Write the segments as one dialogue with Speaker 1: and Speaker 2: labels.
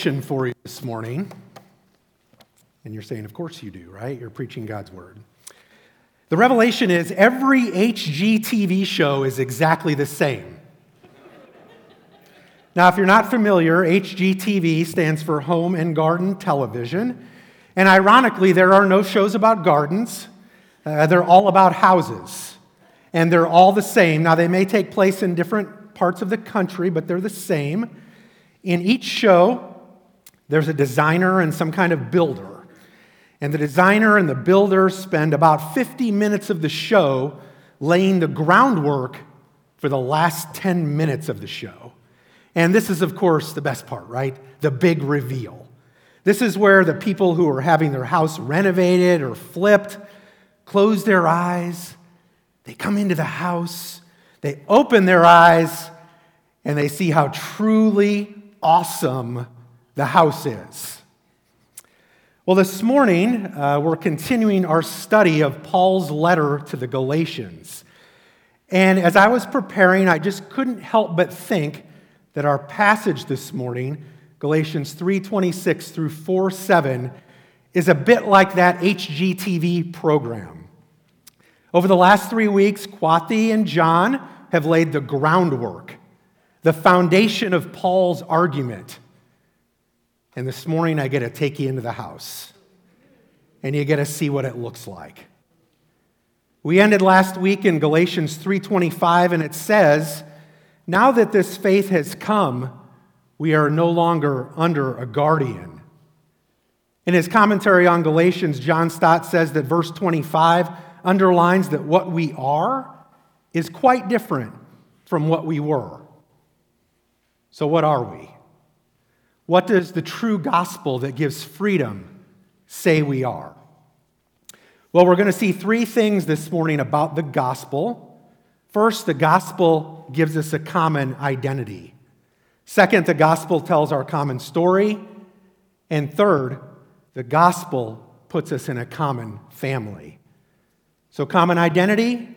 Speaker 1: for you this morning. And you're saying, of course you do, right? You're preaching God's word. The revelation is every HGTV show is exactly the same. now, if you're not familiar, HGTV stands for Home and Garden Television. And ironically, there are no shows about gardens, uh, they're all about houses. And they're all the same. Now, they may take place in different parts of the country, but they're the same. In each show, there's a designer and some kind of builder. And the designer and the builder spend about 50 minutes of the show laying the groundwork for the last 10 minutes of the show. And this is, of course, the best part, right? The big reveal. This is where the people who are having their house renovated or flipped close their eyes. They come into the house, they open their eyes, and they see how truly awesome the house is. Well, this morning, uh, we're continuing our study of Paul's letter to the Galatians. And as I was preparing, I just couldn't help but think that our passage this morning, Galatians 3:26 through 4:7, is a bit like that HGTV program. Over the last three weeks, Kwati and John have laid the groundwork, the foundation of Paul's argument and this morning, I get to take you into the house and you get to see what it looks like. We ended last week in Galatians 3:25 and it says, "Now that this faith has come, we are no longer under a guardian." In his commentary on Galatians, John Stott says that verse 25 underlines that what we are is quite different from what we were. So what are we? What does the true gospel that gives freedom say we are? Well, we're going to see three things this morning about the gospel. First, the gospel gives us a common identity. Second, the gospel tells our common story. And third, the gospel puts us in a common family. So, common identity,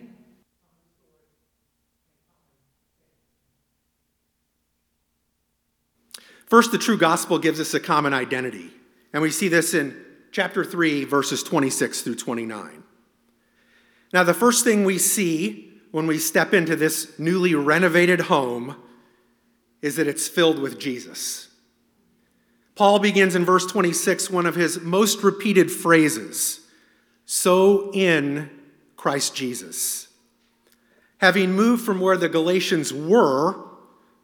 Speaker 1: First, the true gospel gives us a common identity. And we see this in chapter 3, verses 26 through 29. Now, the first thing we see when we step into this newly renovated home is that it's filled with Jesus. Paul begins in verse 26, one of his most repeated phrases so in Christ Jesus. Having moved from where the Galatians were,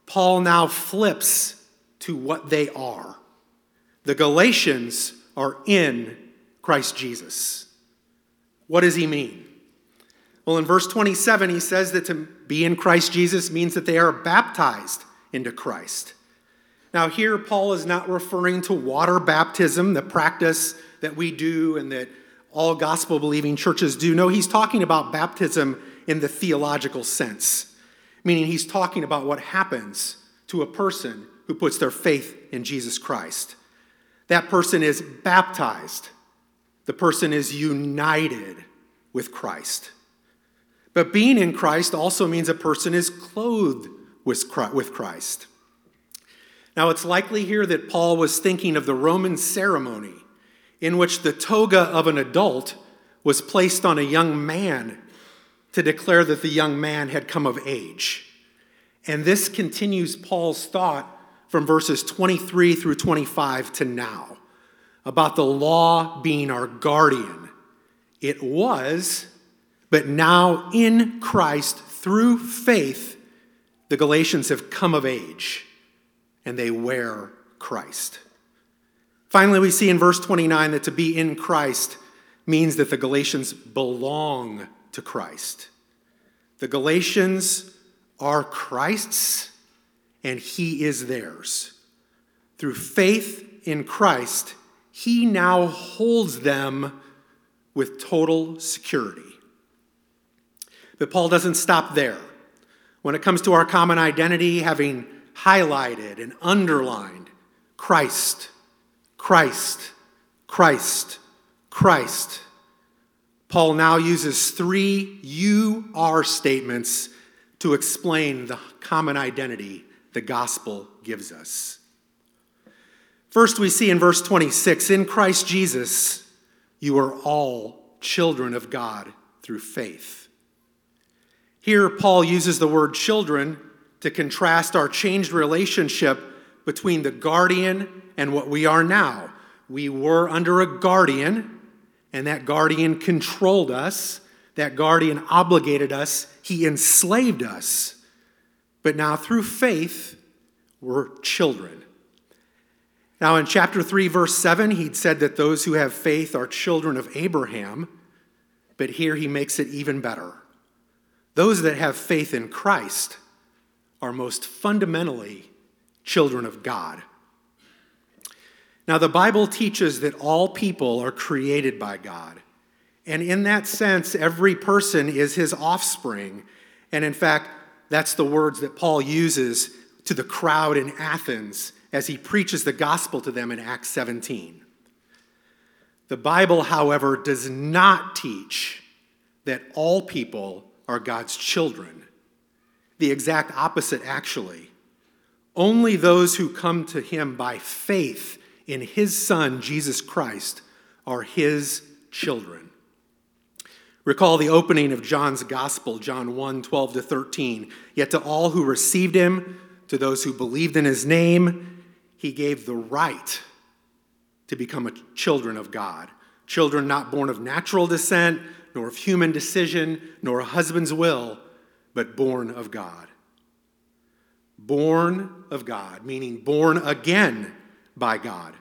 Speaker 1: Paul now flips to what they are. The Galatians are in Christ Jesus. What does he mean? Well, in verse 27, he says that to be in Christ Jesus means that they are baptized into Christ. Now, here, Paul is not referring to water baptism, the practice that we do and that all gospel believing churches do. No, he's talking about baptism in the theological sense, meaning he's talking about what happens to a person who puts their faith in Jesus Christ. That person is baptized, the person is united with Christ. But being in Christ also means a person is clothed with Christ. Now, it's likely here that Paul was thinking of the Roman ceremony in which the toga of an adult was placed on a young man to declare that the young man had come of age. And this continues Paul's thought from verses 23 through 25 to now about the law being our guardian. It was, but now in Christ, through faith, the Galatians have come of age and they wear Christ. Finally, we see in verse 29 that to be in Christ means that the Galatians belong to Christ. The Galatians are Christ's and He is theirs. Through faith in Christ, He now holds them with total security. But Paul doesn't stop there. When it comes to our common identity, having highlighted and underlined Christ, Christ, Christ, Christ, Paul now uses three you are statements to explain the common identity the gospel gives us. First, we see in verse 26 in Christ Jesus, you are all children of God through faith. Here, Paul uses the word children to contrast our changed relationship between the guardian and what we are now. We were under a guardian, and that guardian controlled us, that guardian obligated us, he enslaved us. But now, through faith, we're children. Now, in chapter 3, verse 7, he'd said that those who have faith are children of Abraham, but here he makes it even better. Those that have faith in Christ are most fundamentally children of God. Now, the Bible teaches that all people are created by God. And in that sense, every person is his offspring. And in fact, that's the words that Paul uses to the crowd in Athens as he preaches the gospel to them in Acts 17. The Bible, however, does not teach that all people are God's children. The exact opposite, actually. Only those who come to him by faith in his Son, Jesus Christ, are his children. Recall the opening of John's Gospel, John 1 12 to 13. Yet to all who received him, to those who believed in his name, he gave the right to become a children of God. Children not born of natural descent, nor of human decision, nor a husband's will, but born of God. Born of God, meaning born again by God,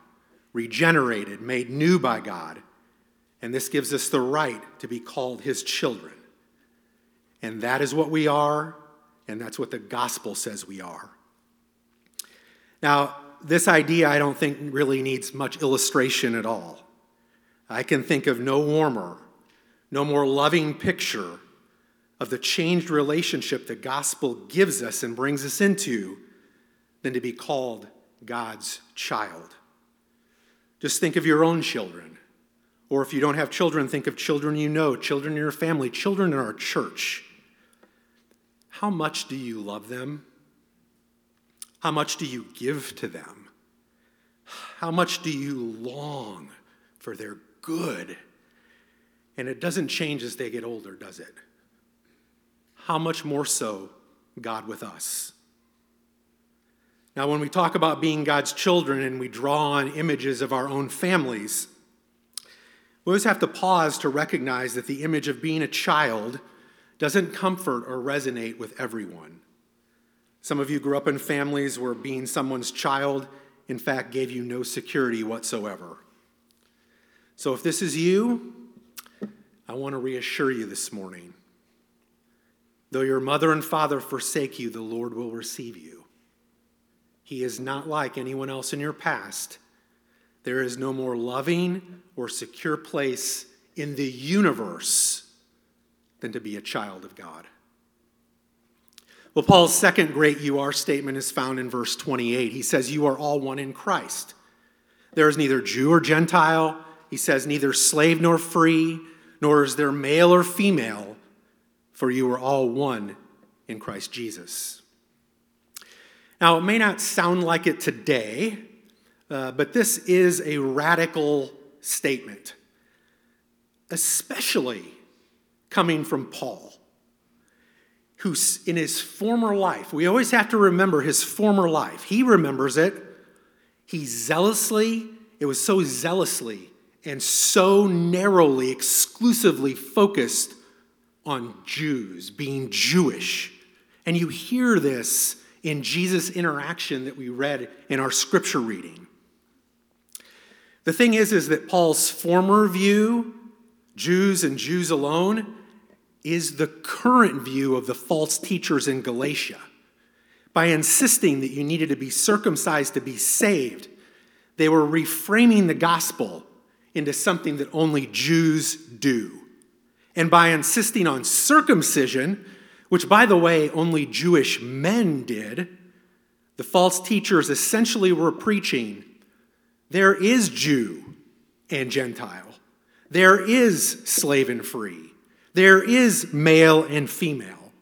Speaker 1: regenerated, made new by God. And this gives us the right to be called his children. And that is what we are, and that's what the gospel says we are. Now, this idea I don't think really needs much illustration at all. I can think of no warmer, no more loving picture of the changed relationship the gospel gives us and brings us into than to be called God's child. Just think of your own children. Or if you don't have children, think of children you know, children in your family, children in our church. How much do you love them? How much do you give to them? How much do you long for their good? And it doesn't change as they get older, does it? How much more so God with us? Now, when we talk about being God's children and we draw on images of our own families, we always have to pause to recognize that the image of being a child doesn't comfort or resonate with everyone. Some of you grew up in families where being someone's child, in fact, gave you no security whatsoever. So if this is you, I want to reassure you this morning. Though your mother and father forsake you, the Lord will receive you. He is not like anyone else in your past. There is no more loving or secure place in the universe than to be a child of God. Well, Paul's second great you are statement is found in verse 28. He says, You are all one in Christ. There is neither Jew or Gentile. He says, Neither slave nor free, nor is there male or female, for you are all one in Christ Jesus. Now, it may not sound like it today, uh, but this is a radical statement, especially coming from Paul who in his former life, we always have to remember his former life. He remembers it. He zealously, it was so zealously and so narrowly, exclusively focused on Jews, being Jewish. And you hear this in Jesus' interaction that we read in our scripture reading. The thing is, is that Paul's former view, Jews and Jews alone, is the current view of the false teachers in Galatia. By insisting that you needed to be circumcised to be saved, they were reframing the gospel into something that only Jews do. And by insisting on circumcision, which, by the way, only Jewish men did, the false teachers essentially were preaching there is Jew and Gentile, there is slave and free. There is male and female.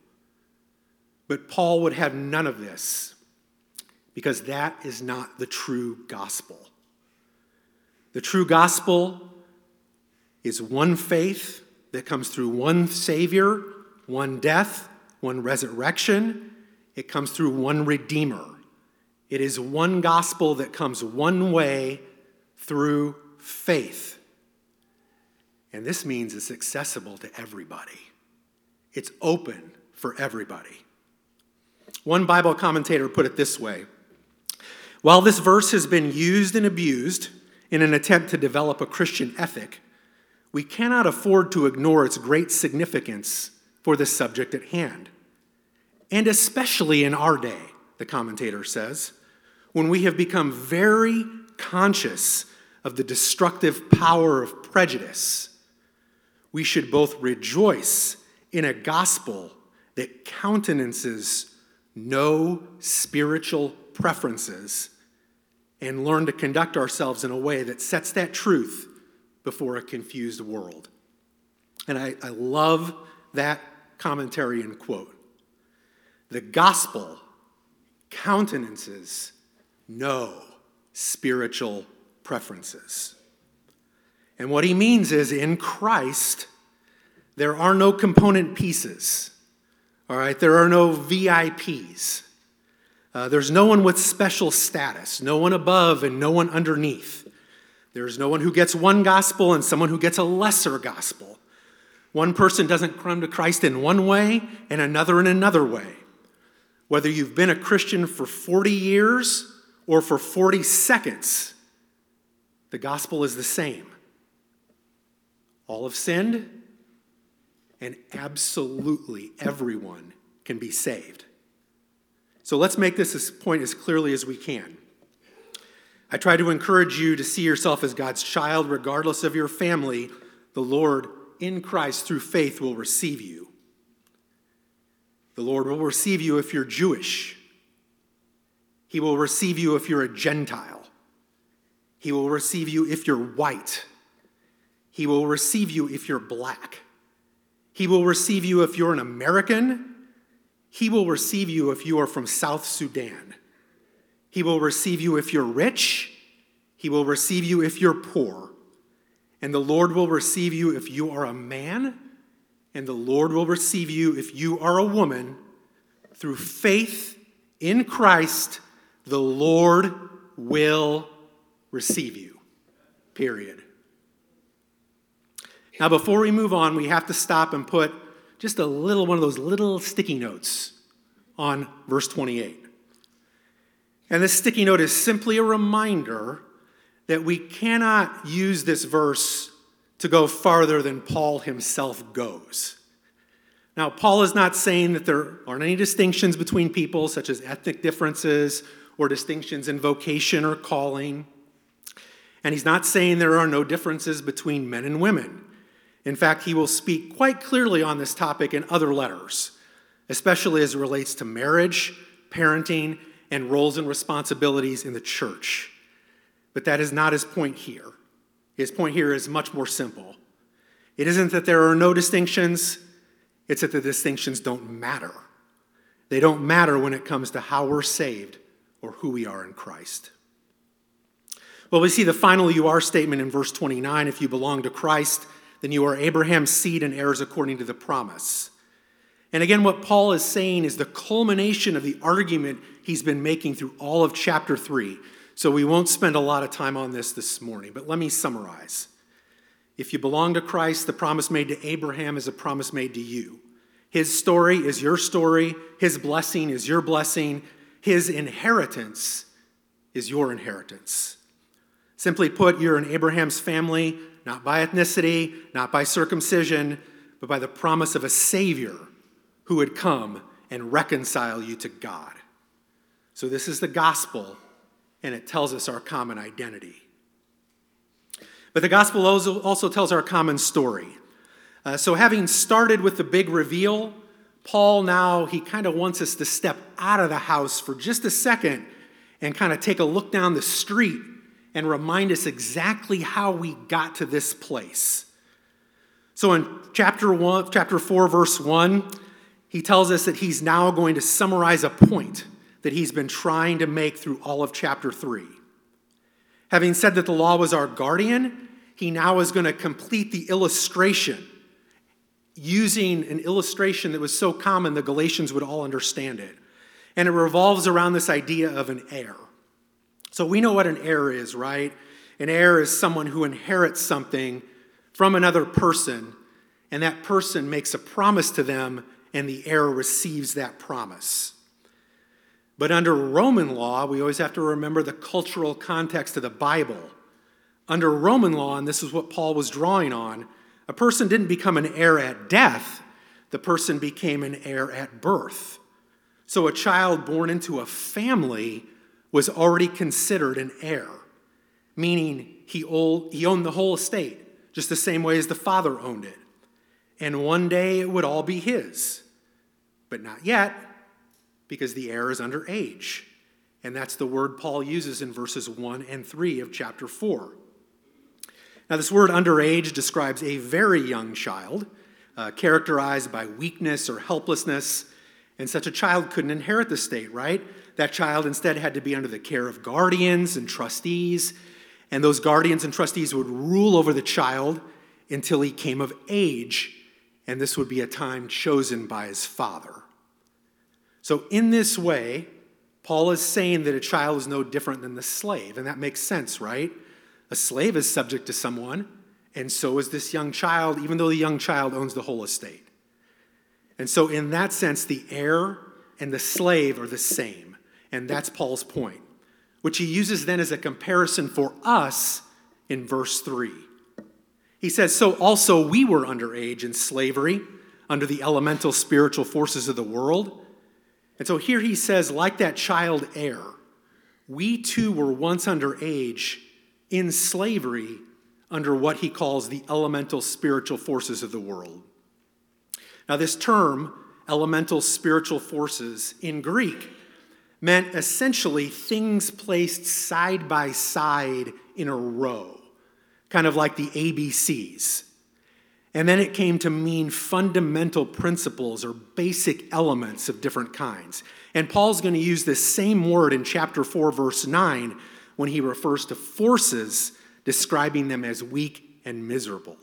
Speaker 1: But Paul would have none of this because that is not the true gospel. The true gospel is one faith that comes through one Savior, one death, one resurrection. It comes through one Redeemer. It is one gospel that comes one way through faith. And this means it's accessible to everybody, it's open for everybody. One Bible commentator put it this way While this verse has been used and abused in an attempt to develop a Christian ethic, we cannot afford to ignore its great significance for the subject at hand. And especially in our day, the commentator says, when we have become very conscious of the destructive power of prejudice, we should both rejoice in a gospel that countenances no spiritual preferences and learn to conduct ourselves in a way that sets that truth before a confused world. And I, I love that commentary and quote. The gospel countenances no spiritual preferences. And what he means is in Christ, there are no component pieces. All right, there are no VIPs. Uh, there's no one with special status, no one above and no one underneath. There's no one who gets one gospel and someone who gets a lesser gospel. One person doesn't come to Christ in one way and another in another way. Whether you've been a Christian for 40 years or for 40 seconds, the gospel is the same. All have sinned, and absolutely everyone can be saved. So let's make this point as clearly as we can. I try to encourage you to see yourself as God's child, regardless of your family. The Lord in Christ through faith will receive you. The Lord will receive you if you're Jewish. He will receive you if you're a Gentile. He will receive you if you're white. He will receive you if you're black. He will receive you if you're an American. He will receive you if you are from South Sudan. He will receive you if you're rich. He will receive you if you're poor. And the Lord will receive you if you are a man. And the Lord will receive you if you are a woman. Through faith in Christ, the Lord will receive you. Period. Now, before we move on, we have to stop and put just a little one of those little sticky notes on verse 28. And this sticky note is simply a reminder that we cannot use this verse to go farther than Paul himself goes. Now, Paul is not saying that there aren't any distinctions between people, such as ethnic differences or distinctions in vocation or calling. And he's not saying there are no differences between men and women. In fact, he will speak quite clearly on this topic in other letters, especially as it relates to marriage, parenting, and roles and responsibilities in the church. But that is not his point here. His point here is much more simple. It isn't that there are no distinctions, it's that the distinctions don't matter. They don't matter when it comes to how we're saved or who we are in Christ. Well, we see the final you are statement in verse 29 if you belong to Christ, then you are Abraham's seed and heirs according to the promise. And again, what Paul is saying is the culmination of the argument he's been making through all of chapter 3. So we won't spend a lot of time on this this morning, but let me summarize. If you belong to Christ, the promise made to Abraham is a promise made to you. His story is your story, his blessing is your blessing, his inheritance is your inheritance. Simply put, you're in Abraham's family, not by ethnicity, not by circumcision, but by the promise of a Savior who would come and reconcile you to God. So, this is the gospel, and it tells us our common identity. But the gospel also tells our common story. Uh, so, having started with the big reveal, Paul now, he kind of wants us to step out of the house for just a second and kind of take a look down the street and remind us exactly how we got to this place. So in chapter 1, chapter 4 verse 1, he tells us that he's now going to summarize a point that he's been trying to make through all of chapter 3. Having said that the law was our guardian, he now is going to complete the illustration using an illustration that was so common the Galatians would all understand it. And it revolves around this idea of an heir. So we know what an heir is, right? An heir is someone who inherits something from another person, and that person makes a promise to them, and the heir receives that promise. But under Roman law, we always have to remember the cultural context of the Bible. Under Roman law, and this is what Paul was drawing on, a person didn't become an heir at death, the person became an heir at birth. So a child born into a family was already considered an heir, meaning he owned the whole estate, just the same way as the father owned it. And one day it would all be his. But not yet, because the heir is under age. And that's the word Paul uses in verses 1 and 3 of chapter 4. Now, this word underage describes a very young child, uh, characterized by weakness or helplessness. And such a child couldn't inherit the state, right? That child instead had to be under the care of guardians and trustees. And those guardians and trustees would rule over the child until he came of age. And this would be a time chosen by his father. So, in this way, Paul is saying that a child is no different than the slave. And that makes sense, right? A slave is subject to someone, and so is this young child, even though the young child owns the whole estate. And so, in that sense, the heir and the slave are the same. And that's Paul's point, which he uses then as a comparison for us in verse 3. He says, So also we were underage in slavery, under the elemental spiritual forces of the world. And so here he says, like that child heir, we too were once underage in slavery under what he calls the elemental spiritual forces of the world. Now, this term, elemental spiritual forces, in Greek, meant essentially things placed side by side in a row, kind of like the ABCs. And then it came to mean fundamental principles or basic elements of different kinds. And Paul's going to use this same word in chapter 4, verse 9 when he refers to forces, describing them as weak and miserable.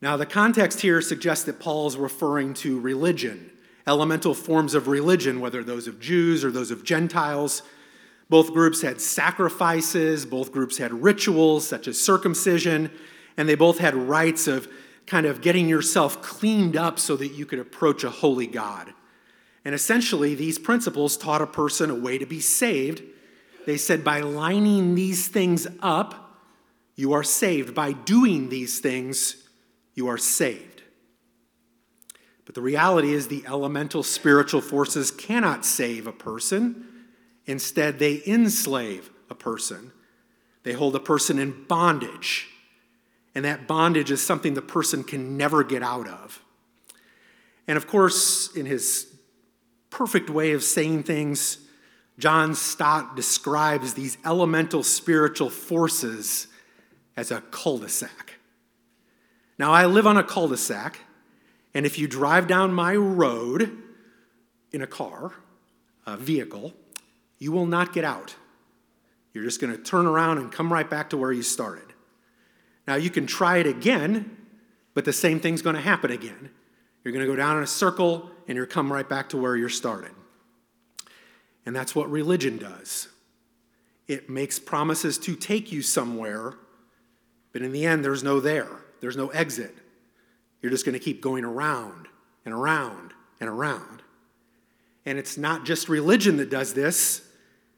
Speaker 1: Now, the context here suggests that Paul is referring to religion, elemental forms of religion, whether those of Jews or those of Gentiles. Both groups had sacrifices, both groups had rituals such as circumcision, and they both had rites of kind of getting yourself cleaned up so that you could approach a holy God. And essentially, these principles taught a person a way to be saved they said, by lining these things up, you are saved. By doing these things, you are saved. But the reality is, the elemental spiritual forces cannot save a person. Instead, they enslave a person. They hold a person in bondage. And that bondage is something the person can never get out of. And of course, in his perfect way of saying things, John Stott describes these elemental spiritual forces as a cul de sac. Now, I live on a cul de sac, and if you drive down my road in a car, a vehicle, you will not get out. You're just going to turn around and come right back to where you started. Now, you can try it again, but the same thing's going to happen again. You're going to go down in a circle and you're come right back to where you started. And that's what religion does it makes promises to take you somewhere, but in the end, there's no there, there's no exit. You're just going to keep going around and around and around. And it's not just religion that does this.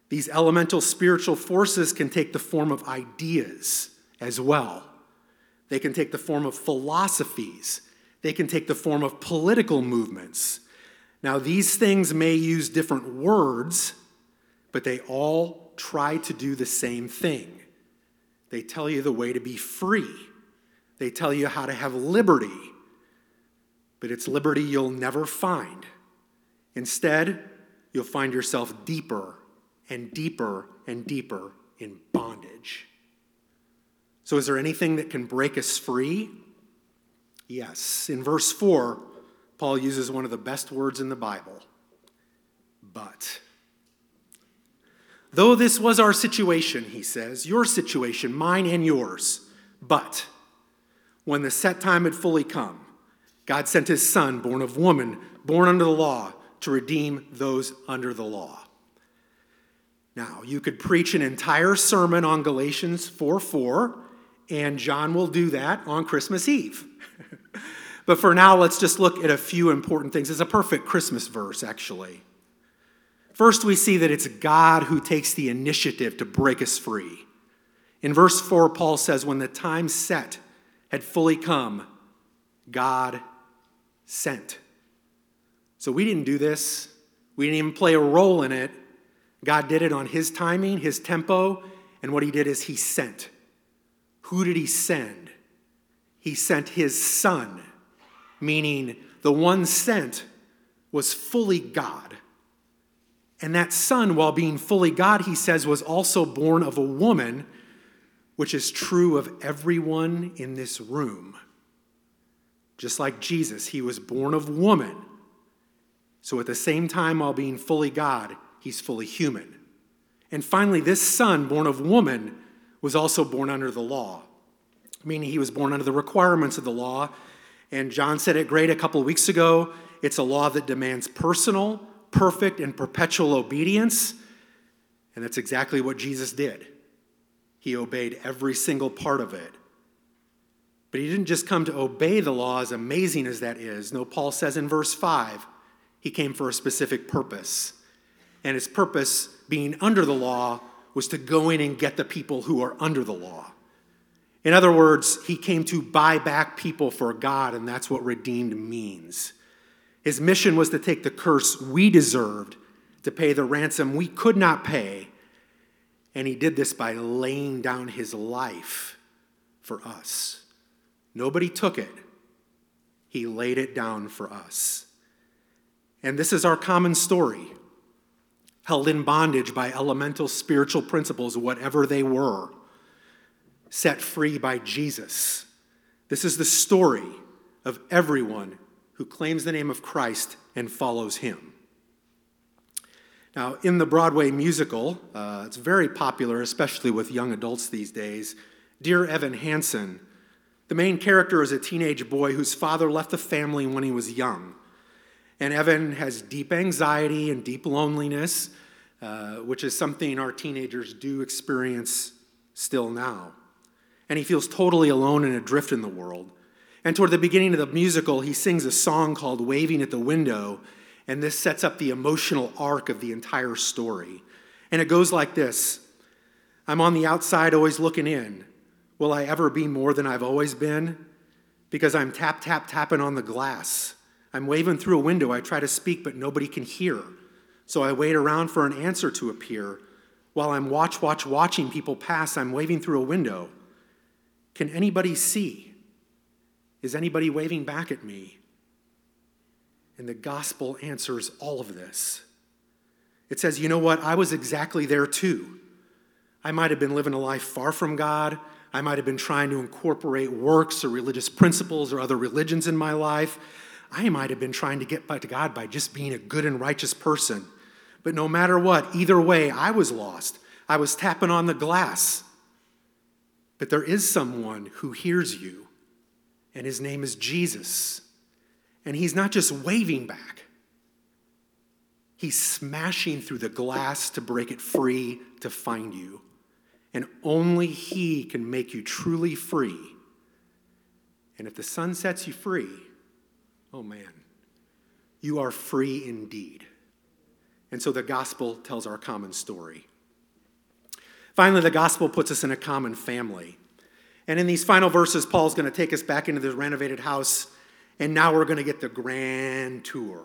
Speaker 1: These elemental spiritual forces can take the form of ideas as well. They can take the form of philosophies. They can take the form of political movements. Now, these things may use different words, but they all try to do the same thing. They tell you the way to be free, they tell you how to have liberty, but it's liberty you'll never find. Instead, you'll find yourself deeper and deeper and deeper in bondage. So, is there anything that can break us free? Yes. In verse 4, Paul uses one of the best words in the Bible, but. Though this was our situation, he says, your situation, mine and yours, but when the set time had fully come, God sent his son, born of woman, born under the law, to redeem those under the law. Now, you could preach an entire sermon on Galatians 4 4, and John will do that on Christmas Eve. but for now, let's just look at a few important things. It's a perfect Christmas verse, actually. First, we see that it's God who takes the initiative to break us free. In verse 4, Paul says, When the time set had fully come, God sent. So we didn't do this, we didn't even play a role in it. God did it on his timing, his tempo, and what he did is he sent. Who did he send? He sent his son, meaning the one sent was fully God. And that son, while being fully God, he says, was also born of a woman, which is true of everyone in this room. Just like Jesus, he was born of woman. So at the same time, while being fully God, he's fully human. And finally, this son, born of woman, was also born under the law, meaning he was born under the requirements of the law. And John said it great a couple of weeks ago. It's a law that demands personal, perfect, and perpetual obedience. And that's exactly what Jesus did. He obeyed every single part of it. But he didn't just come to obey the law, as amazing as that is. No, Paul says in verse 5 he came for a specific purpose. And his purpose, being under the law, was to go in and get the people who are under the law. In other words, he came to buy back people for God, and that's what redeemed means. His mission was to take the curse we deserved, to pay the ransom we could not pay, and he did this by laying down his life for us. Nobody took it, he laid it down for us. And this is our common story held in bondage by elemental spiritual principles, whatever they were, set free by Jesus. This is the story of everyone who claims the name of Christ and follows him. Now, in the Broadway musical, uh, it's very popular, especially with young adults these days. Dear Evan Hansen, the main character is a teenage boy whose father left the family when he was young. And Evan has deep anxiety and deep loneliness, uh, which is something our teenagers do experience still now. And he feels totally alone and adrift in the world. And toward the beginning of the musical, he sings a song called Waving at the Window, and this sets up the emotional arc of the entire story. And it goes like this I'm on the outside, always looking in. Will I ever be more than I've always been? Because I'm tap, tap, tapping on the glass. I'm waving through a window. I try to speak, but nobody can hear. So I wait around for an answer to appear. While I'm watch, watch, watching people pass, I'm waving through a window. Can anybody see? Is anybody waving back at me? And the gospel answers all of this. It says, you know what? I was exactly there too. I might have been living a life far from God. I might have been trying to incorporate works or religious principles or other religions in my life. I might have been trying to get to God by just being a good and righteous person. But no matter what, either way, I was lost. I was tapping on the glass. But there is someone who hears you, and his name is Jesus. And he's not just waving back, he's smashing through the glass to break it free to find you. And only he can make you truly free. And if the son sets you free, Oh man, you are free indeed. And so the gospel tells our common story. Finally, the gospel puts us in a common family. And in these final verses, Paul's going to take us back into the renovated house, and now we're going to get the grand tour.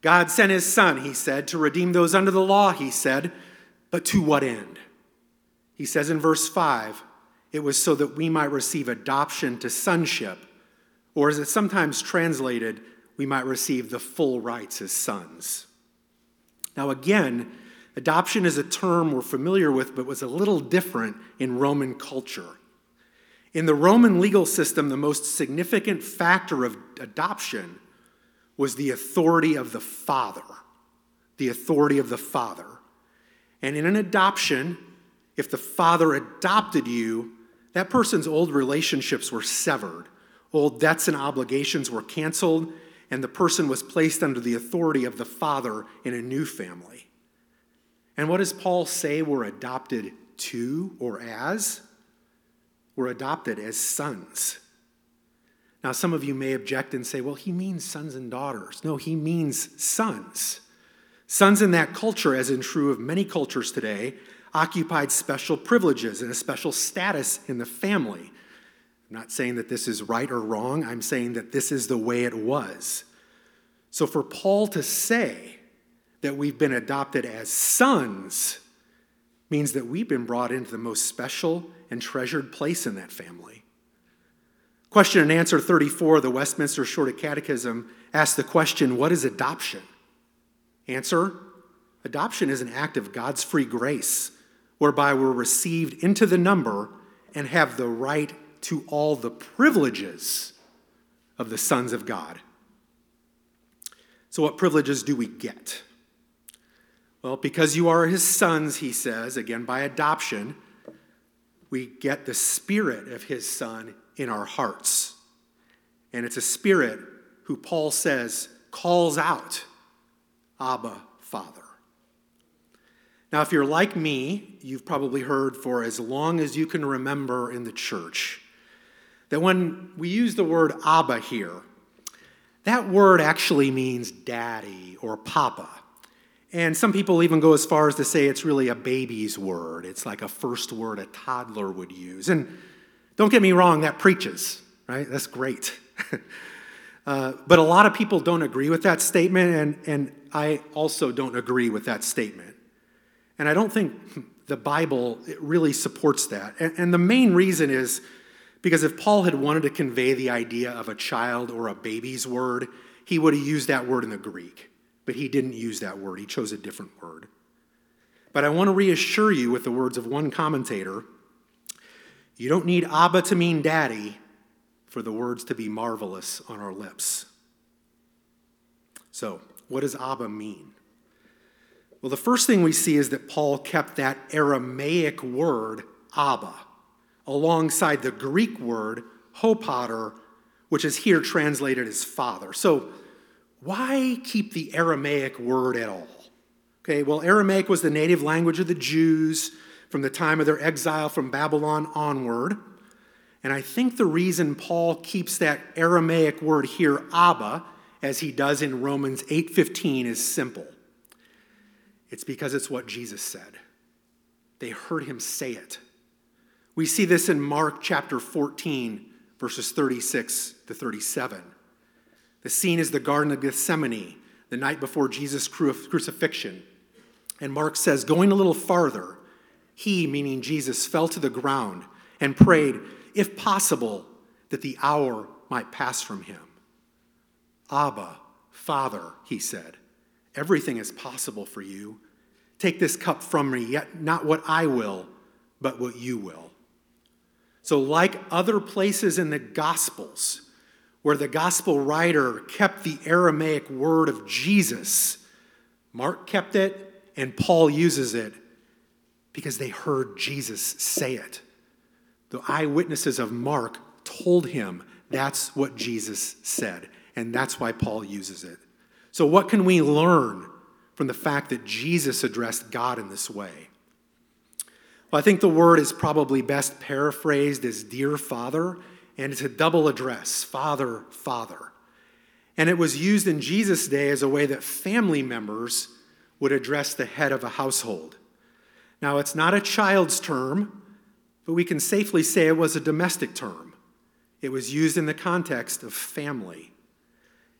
Speaker 1: God sent his son, he said, to redeem those under the law, he said, but to what end? He says in verse 5 it was so that we might receive adoption to sonship or as it's sometimes translated, we might receive the full rights as sons. Now, again, adoption is a term we're familiar with, but was a little different in Roman culture. In the Roman legal system, the most significant factor of adoption was the authority of the father. The authority of the father. And in an adoption, if the father adopted you, that person's old relationships were severed, old debts and obligations were canceled, and the person was placed under the authority of the father in a new family. And what does Paul say we're adopted to or as? We're adopted as sons. Now, some of you may object and say, well, he means sons and daughters. No, he means sons. Sons in that culture, as in true of many cultures today, occupied special privileges and a special status in the family. I'm not saying that this is right or wrong, I'm saying that this is the way it was. So for Paul to say that we've been adopted as sons means that we've been brought into the most special and treasured place in that family. Question and answer 34 of the Westminster Shorter Catechism asks the question What is adoption? Answer Adoption is an act of God's free grace, whereby we're received into the number and have the right to all the privileges of the sons of God. So, what privileges do we get? Well, because you are his sons, he says, again by adoption, we get the spirit of his son in our hearts. And it's a spirit who Paul says calls out, Abba, Father. Now, if you're like me, you've probably heard for as long as you can remember in the church that when we use the word Abba here, that word actually means daddy or papa. And some people even go as far as to say it's really a baby's word. It's like a first word a toddler would use. And don't get me wrong, that preaches, right? That's great. uh, but a lot of people don't agree with that statement, and, and I also don't agree with that statement. And I don't think the Bible really supports that. And, and the main reason is because if Paul had wanted to convey the idea of a child or a baby's word, he would have used that word in the Greek. But he didn't use that word, he chose a different word. But I want to reassure you with the words of one commentator you don't need Abba to mean daddy for the words to be marvelous on our lips. So, what does Abba mean? Well, the first thing we see is that Paul kept that Aramaic word, Abba, alongside the Greek word, hopater, which is here translated as father. So, why keep the Aramaic word at all? Okay, well, Aramaic was the native language of the Jews from the time of their exile from Babylon onward. And I think the reason Paul keeps that Aramaic word here, Abba, as he does in Romans 8:15 is simple. It's because it's what Jesus said. They heard him say it. We see this in Mark chapter 14, verses 36 to 37. The scene is the Garden of Gethsemane, the night before Jesus' crucifixion. And Mark says, going a little farther, he, meaning Jesus, fell to the ground and prayed, if possible, that the hour might pass from him. Abba, Father, he said, everything is possible for you. Take this cup from me, yet not what I will, but what you will. So, like other places in the Gospels, where the Gospel writer kept the Aramaic word of Jesus, Mark kept it, and Paul uses it because they heard Jesus say it. The eyewitnesses of Mark told him that's what Jesus said, and that's why Paul uses it. So, what can we learn from the fact that Jesus addressed God in this way? Well, I think the word is probably best paraphrased as Dear Father, and it's a double address Father, Father. And it was used in Jesus' day as a way that family members would address the head of a household. Now, it's not a child's term, but we can safely say it was a domestic term. It was used in the context of family.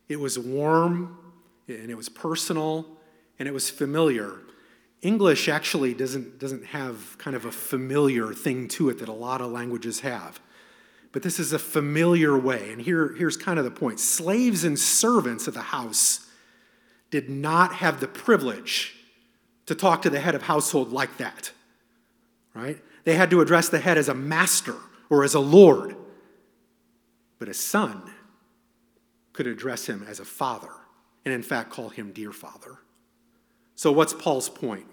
Speaker 1: It was warm, and it was personal, and it was familiar. English actually doesn't, doesn't have kind of a familiar thing to it that a lot of languages have. But this is a familiar way. And here, here's kind of the point slaves and servants of the house did not have the privilege to talk to the head of household like that, right? They had to address the head as a master or as a lord. But a son could address him as a father, and in fact, call him dear father. So, what's Paul's point?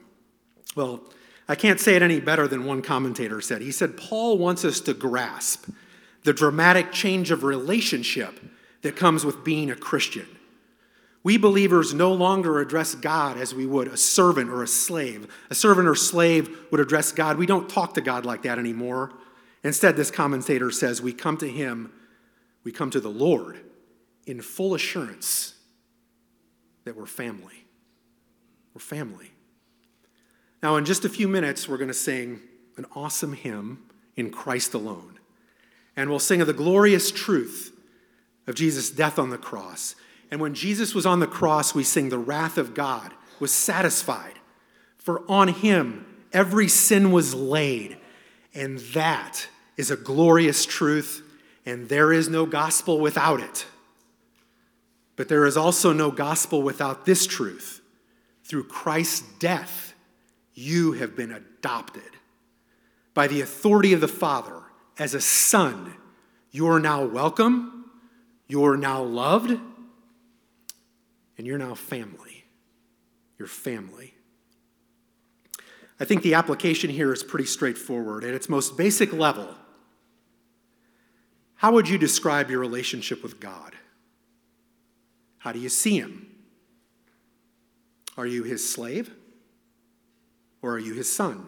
Speaker 1: Well, I can't say it any better than one commentator said. He said, Paul wants us to grasp the dramatic change of relationship that comes with being a Christian. We believers no longer address God as we would a servant or a slave. A servant or slave would address God. We don't talk to God like that anymore. Instead, this commentator says we come to Him, we come to the Lord in full assurance that we're family. We're family. Now, in just a few minutes, we're going to sing an awesome hymn in Christ alone. And we'll sing of the glorious truth of Jesus' death on the cross. And when Jesus was on the cross, we sing, The wrath of God was satisfied. For on him every sin was laid. And that is a glorious truth, and there is no gospel without it. But there is also no gospel without this truth. Through Christ's death, you have been adopted. By the authority of the Father, as a son, you are now welcome, you are now loved, and you're now family. You're family. I think the application here is pretty straightforward. At its most basic level, how would you describe your relationship with God? How do you see Him? Are you His slave? or are you his son?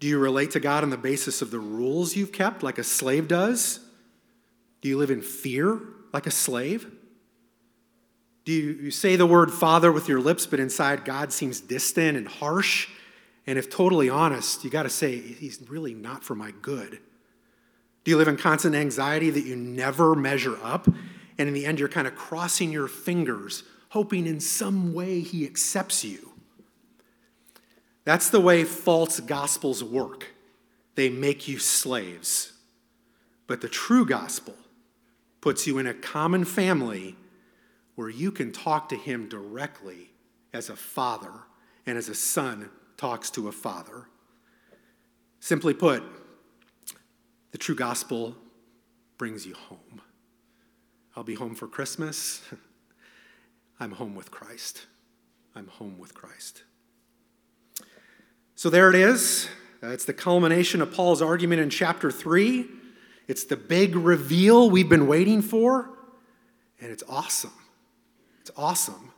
Speaker 1: Do you relate to God on the basis of the rules you've kept, like a slave does? Do you live in fear, like a slave? Do you, you say the word Father with your lips, but inside God seems distant and harsh? And if totally honest, you got to say, He's really not for my good. Do you live in constant anxiety that you never measure up? And in the end, you're kind of crossing your fingers, hoping in some way He accepts you. That's the way false gospels work. They make you slaves. But the true gospel puts you in a common family where you can talk to him directly as a father and as a son talks to a father. Simply put, the true gospel brings you home. I'll be home for Christmas. I'm home with Christ. I'm home with Christ. So there it is. Uh, it's the culmination of Paul's argument in chapter 3. It's the big reveal we've been waiting for, and it's awesome. It's awesome.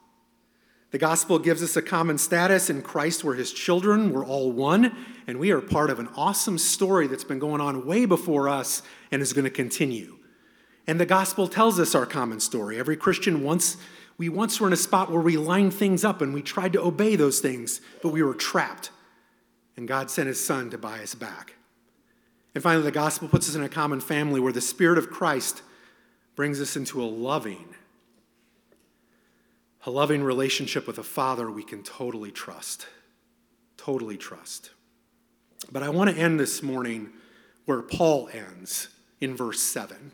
Speaker 1: The gospel gives us a common status in Christ. We're his children, we're all one, and we are part of an awesome story that's been going on way before us and is going to continue. And the gospel tells us our common story. Every Christian once we once were in a spot where we lined things up and we tried to obey those things, but we were trapped and God sent his son to buy us back. And finally, the gospel puts us in a common family where the Spirit of Christ brings us into a loving, a loving relationship with a Father we can totally trust. Totally trust. But I want to end this morning where Paul ends in verse 7.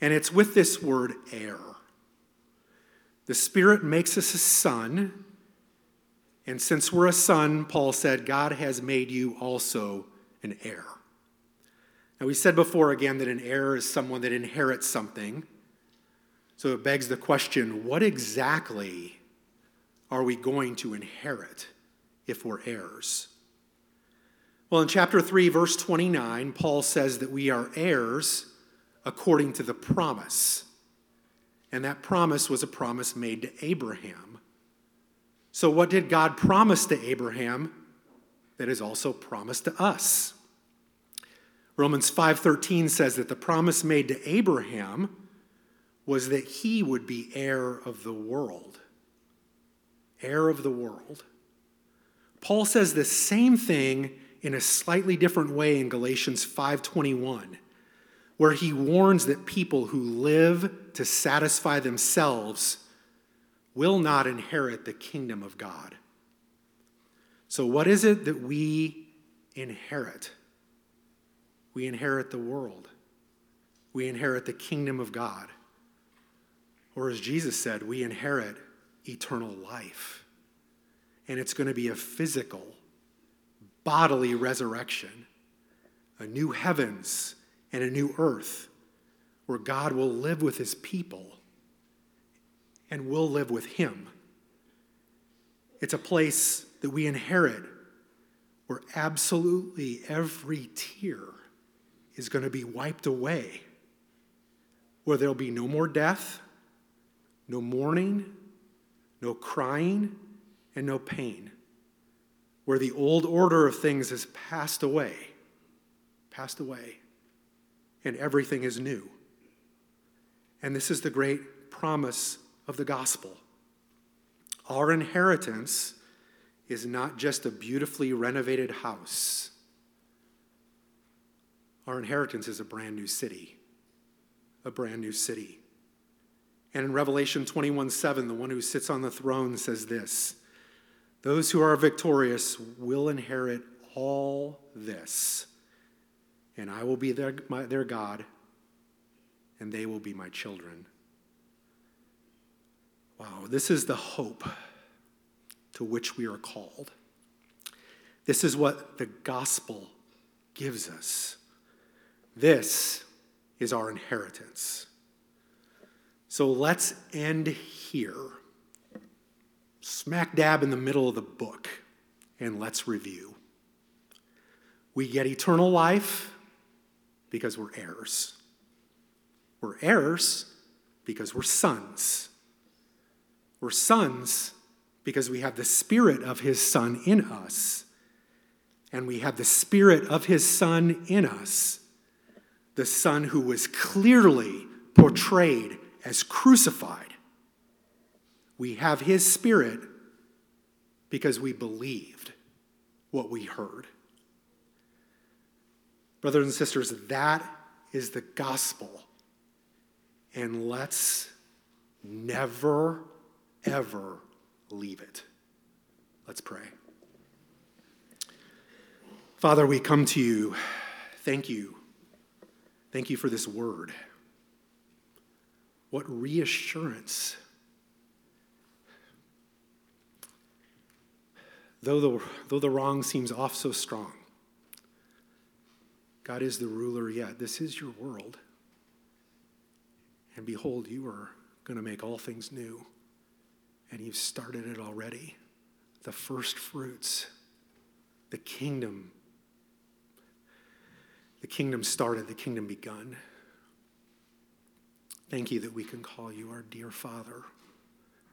Speaker 1: And it's with this word heir. The Spirit makes us a son and since we're a son, Paul said, God has made you also an heir. Now, we said before again that an heir is someone that inherits something. So it begs the question what exactly are we going to inherit if we're heirs? Well, in chapter 3, verse 29, Paul says that we are heirs according to the promise. And that promise was a promise made to Abraham. So, what did God promise to Abraham that is also promised to us? Romans 5:13 says that the promise made to Abraham was that he would be heir of the world. Heir of the world. Paul says the same thing in a slightly different way in Galatians 5:21, where he warns that people who live to satisfy themselves will not inherit the kingdom of God. So, what is it that we inherit? We inherit the world, we inherit the kingdom of God. Or, as Jesus said, we inherit eternal life. And it's going to be a physical, bodily resurrection, a new heavens and a new earth where God will live with his people and we'll live with him. It's a place that we inherit where absolutely every tear is going to be wiped away, where there'll be no more death, no mourning, no crying, and no pain, where the old order of things has passed away, passed away, and everything is new. And this is the great promise of the gospel. Our inheritance is not just a beautifully renovated house. Our inheritance is a brand new city. A brand new city. And in Revelation 21 7, the one who sits on the throne says this Those who are victorious will inherit all this, and I will be their, my, their God, and they will be my children. Wow, this is the hope to which we are called. This is what the gospel gives us. This is our inheritance. So let's end here, smack dab in the middle of the book, and let's review. We get eternal life because we're heirs. We're heirs because we're sons. We're sons because we have the Spirit of His Son in us. And we have the Spirit of His Son in us, the Son who was clearly portrayed as crucified. We have His Spirit because we believed what we heard. Brothers and sisters, that is the gospel. And let's never ever leave it. Let's pray. Father, we come to you. Thank you. Thank you for this word. What reassurance. Though the, though the wrong seems off so strong, God is the ruler yet. This is your world. And behold, you are going to make all things new and you've started it already. The first fruits, the kingdom. The kingdom started, the kingdom begun. Thank you that we can call you our dear Father,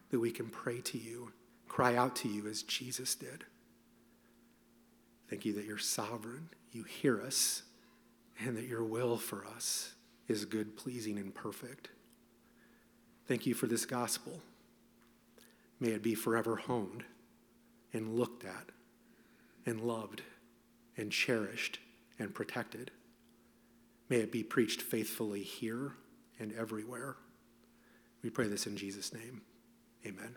Speaker 1: that we can pray to you, cry out to you as Jesus did. Thank you that you're sovereign, you hear us, and that your will for us is good, pleasing, and perfect. Thank you for this gospel. May it be forever honed and looked at and loved and cherished and protected. May it be preached faithfully here and everywhere. We pray this in Jesus' name. Amen.